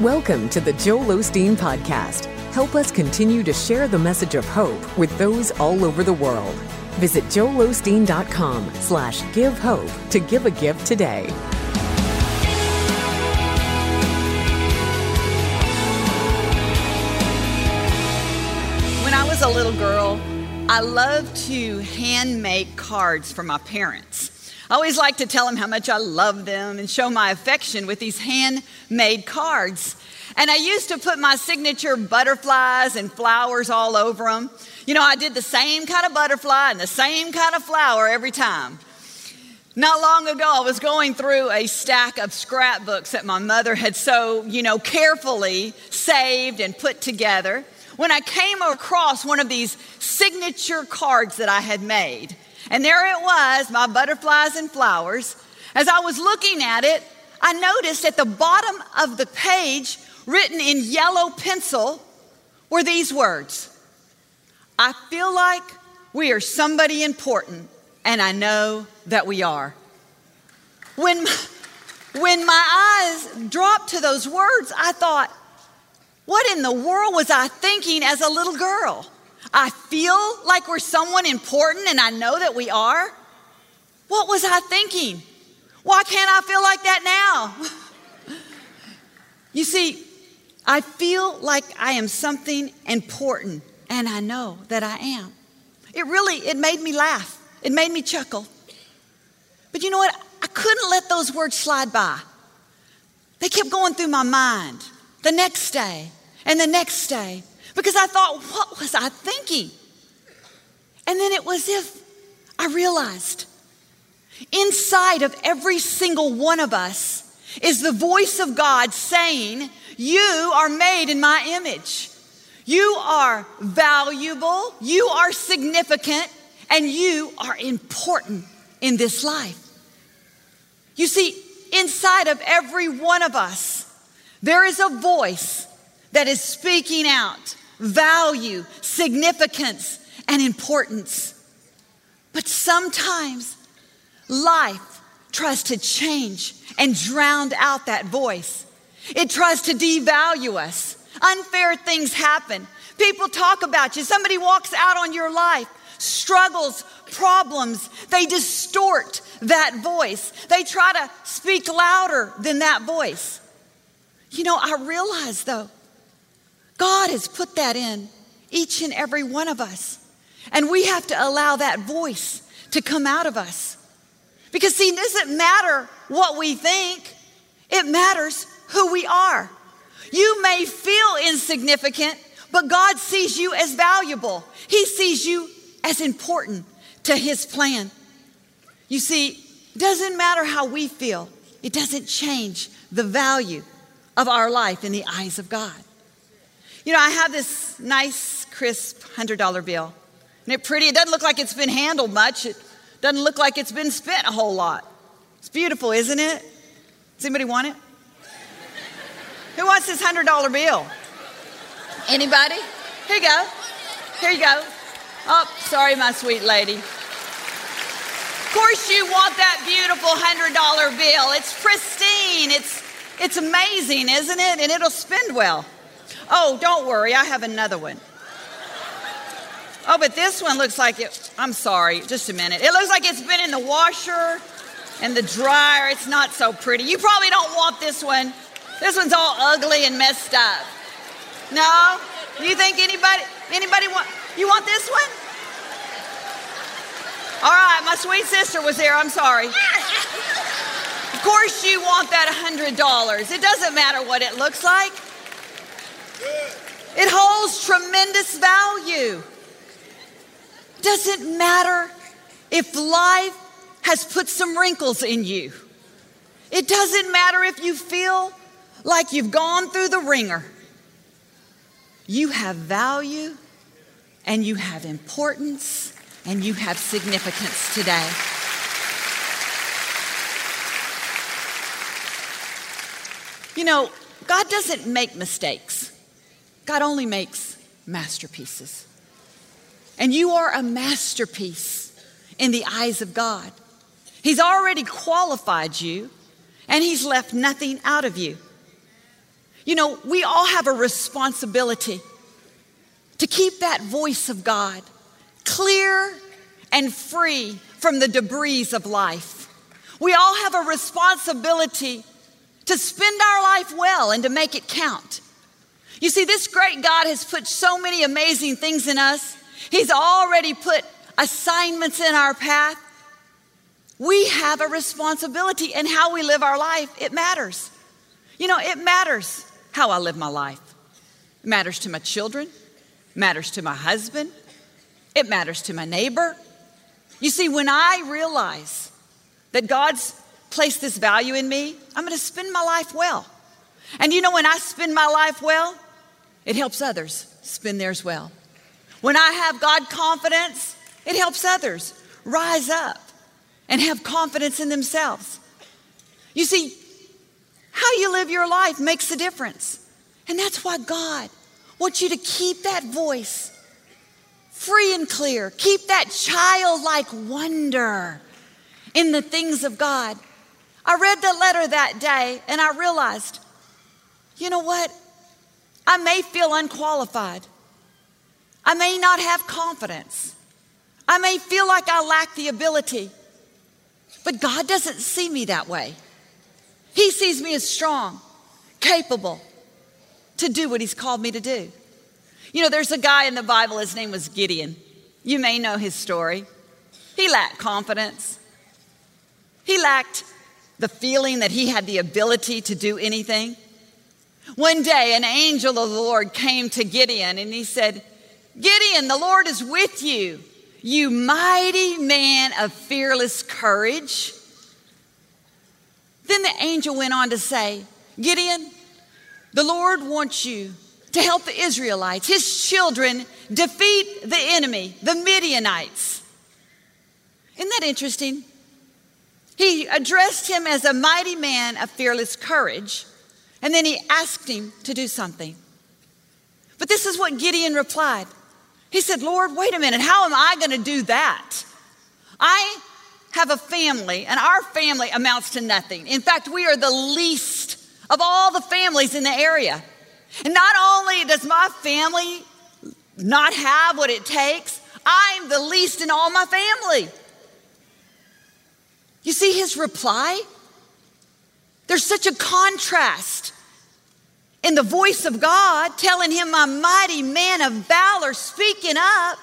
Welcome to the Joel Osteen Podcast. Help us continue to share the message of hope with those all over the world. Visit joelosteen.com slash give hope to give a gift today. When I was a little girl, I loved to hand make cards for my parents. I always like to tell them how much I love them and show my affection with these handmade cards. And I used to put my signature butterflies and flowers all over them. You know, I did the same kind of butterfly and the same kind of flower every time. Not long ago, I was going through a stack of scrapbooks that my mother had so, you know, carefully saved and put together when I came across one of these signature cards that I had made. And there it was, my butterflies and flowers. As I was looking at it, I noticed at the bottom of the page, written in yellow pencil, were these words I feel like we are somebody important, and I know that we are. When, when my eyes dropped to those words, I thought, what in the world was I thinking as a little girl? I feel like we're someone important and I know that we are. What was I thinking? Why can't I feel like that now? you see, I feel like I am something important and I know that I am. It really it made me laugh. It made me chuckle. But you know what? I couldn't let those words slide by. They kept going through my mind the next day and the next day because I thought, what was I thinking? And then it was if I realized inside of every single one of us is the voice of God saying, You are made in my image. You are valuable, you are significant, and you are important in this life. You see, inside of every one of us, there is a voice that is speaking out value, significance, and importance. But sometimes life tries to change and drown out that voice. It tries to devalue us. Unfair things happen. People talk about you. Somebody walks out on your life, struggles, problems. They distort that voice. They try to speak louder than that voice. You know, I realize though, God has put that in each and every one of us. And we have to allow that voice to come out of us. Because, see, it doesn't matter what we think, it matters who we are. You may feel insignificant, but God sees you as valuable. He sees you as important to His plan. You see, it doesn't matter how we feel, it doesn't change the value of our life in the eyes of God. You know, I have this nice, crisp $100 bill. Isn't it pretty? It doesn't look like it's been handled much. It doesn't look like it's been spent a whole lot. It's beautiful, isn't it? Does anybody want it? Who wants this $100 bill? Anybody? Here you go. Here you go. Oh, sorry, my sweet lady. Of course, you want that beautiful $100 bill. It's pristine. It's, it's amazing, isn't it? And it'll spend well. Oh, don't worry, I have another one. Oh, but this one looks like it. I'm sorry, just a minute. It looks like it's been in the washer and the dryer. It's not so pretty. You probably don't want this one. This one's all ugly and messed up. No? You think anybody anybody want you want this one? All right, my sweet sister was there. I'm sorry. Of course you want that $100. It doesn't matter what it looks like. It holds tremendous value. Doesn't matter if life has put some wrinkles in you. It doesn't matter if you feel like you've gone through the wringer. You have value and you have importance and you have significance today. You know, God doesn't make mistakes. God only makes masterpieces. And you are a masterpiece in the eyes of God. He's already qualified you, and He's left nothing out of you. You know, we all have a responsibility to keep that voice of God clear and free from the debris of life. We all have a responsibility to spend our life well and to make it count. You see, this great God has put so many amazing things in us. He's already put assignments in our path. We have a responsibility, and how we live our life, it matters. You know, it matters how I live my life. It matters to my children, matters to my husband, it matters to my neighbor. You see, when I realize that God's placed this value in me, I'm going to spend my life well. And you know, when I spend my life well, it helps others spend theirs well. When I have God confidence, it helps others rise up and have confidence in themselves. You see, how you live your life makes a difference. And that's why God wants you to keep that voice free and clear. Keep that childlike wonder in the things of God. I read the letter that day and I realized, you know what? I may feel unqualified. I may not have confidence. I may feel like I lack the ability. But God doesn't see me that way. He sees me as strong, capable to do what He's called me to do. You know, there's a guy in the Bible, his name was Gideon. You may know his story. He lacked confidence, he lacked the feeling that he had the ability to do anything. One day, an angel of the Lord came to Gideon and he said, Gideon, the Lord is with you. You mighty man of fearless courage. Then the angel went on to say, Gideon, the Lord wants you to help the Israelites, his children, defeat the enemy, the Midianites. Isn't that interesting? He addressed him as a mighty man of fearless courage, and then he asked him to do something. But this is what Gideon replied he said, Lord, wait a minute, how am I going to do that? I have a family, and our family amounts to nothing. In fact, we are the least of all the families in the area. And not only does my family not have what it takes, I'm the least in all my family. You see his reply? There's such a contrast in the voice of God, telling him, a mighty man of valor, speaking up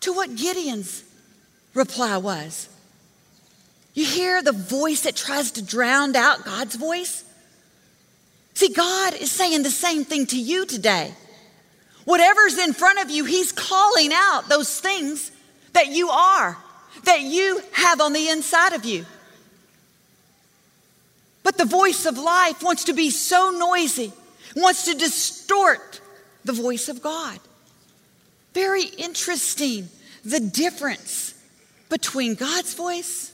to what Gideon's reply was. You hear the voice that tries to drown out God's voice? See, God is saying the same thing to you today. Whatever's in front of you, He's calling out those things that you are, that you have on the inside of you. But the voice of life wants to be so noisy wants to distort the voice of God. Very interesting the difference between God's voice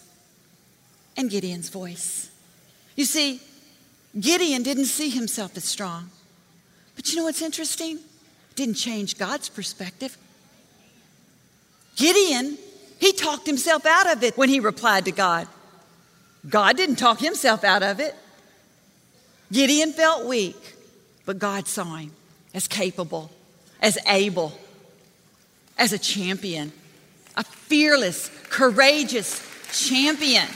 and Gideon's voice. You see, Gideon didn't see himself as strong. But you know what's interesting? It didn't change God's perspective. Gideon, he talked himself out of it when he replied to God. God didn't talk himself out of it. Gideon felt weak. But God saw him as capable, as able, as a champion, a fearless, courageous champion.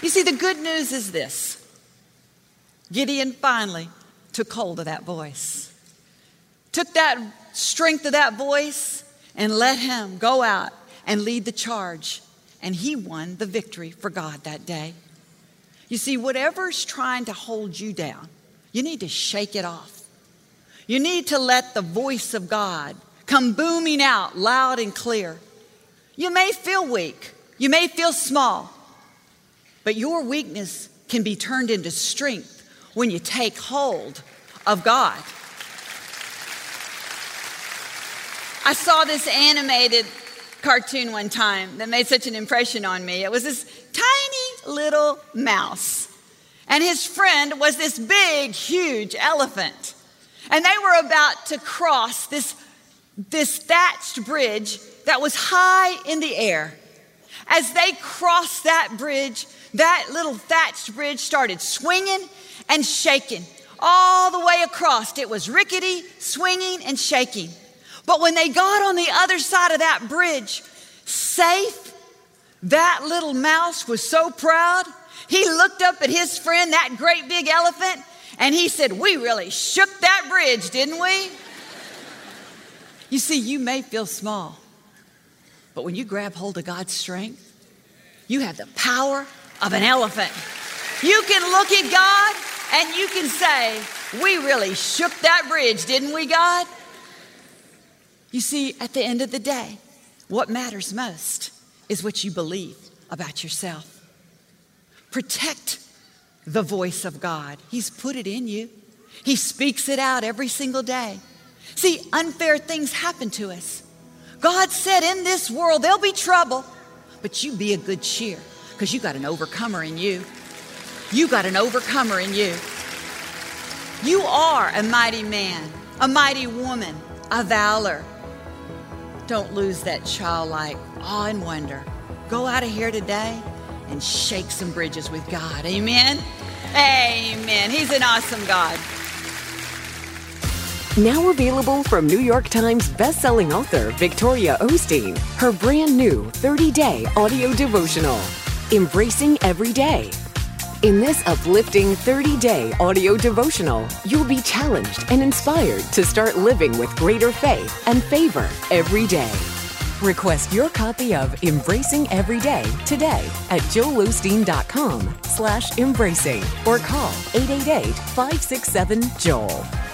You see, the good news is this Gideon finally took hold of that voice, took that strength of that voice, and let him go out and lead the charge. And he won the victory for God that day. You see, whatever's trying to hold you down, you need to shake it off. You need to let the voice of God come booming out loud and clear. You may feel weak, you may feel small, but your weakness can be turned into strength when you take hold of God. I saw this animated cartoon one time that made such an impression on me. It was this tiny little mouse, and his friend was this big, huge elephant. And they were about to cross this, this thatched bridge that was high in the air. As they crossed that bridge, that little thatched bridge started swinging and shaking all the way across. It was rickety, swinging, and shaking. But when they got on the other side of that bridge, safe, that little mouse was so proud. He looked up at his friend, that great big elephant, and he said, We really shook that bridge, didn't we? You see, you may feel small, but when you grab hold of God's strength, you have the power of an elephant. You can look at God and you can say, We really shook that bridge, didn't we, God? You see, at the end of the day, what matters most is what you believe about yourself. Protect the voice of God. He's put it in you, He speaks it out every single day. See, unfair things happen to us. God said, In this world, there'll be trouble, but you be a good cheer because you got an overcomer in you. You got an overcomer in you. You are a mighty man, a mighty woman, a valor. Don't lose that childlike awe and wonder. Go out of here today and shake some bridges with God. Amen. Amen. He's an awesome God. Now available from New York Times bestselling author Victoria Osteen, her brand new 30 day audio devotional, Embracing Every Day. In this uplifting 30 day audio devotional, you'll be challenged and inspired to start living with greater faith and favor every day. Request your copy of Embracing Every Day today at joelosteen.com slash embracing or call 888-567-JOEL.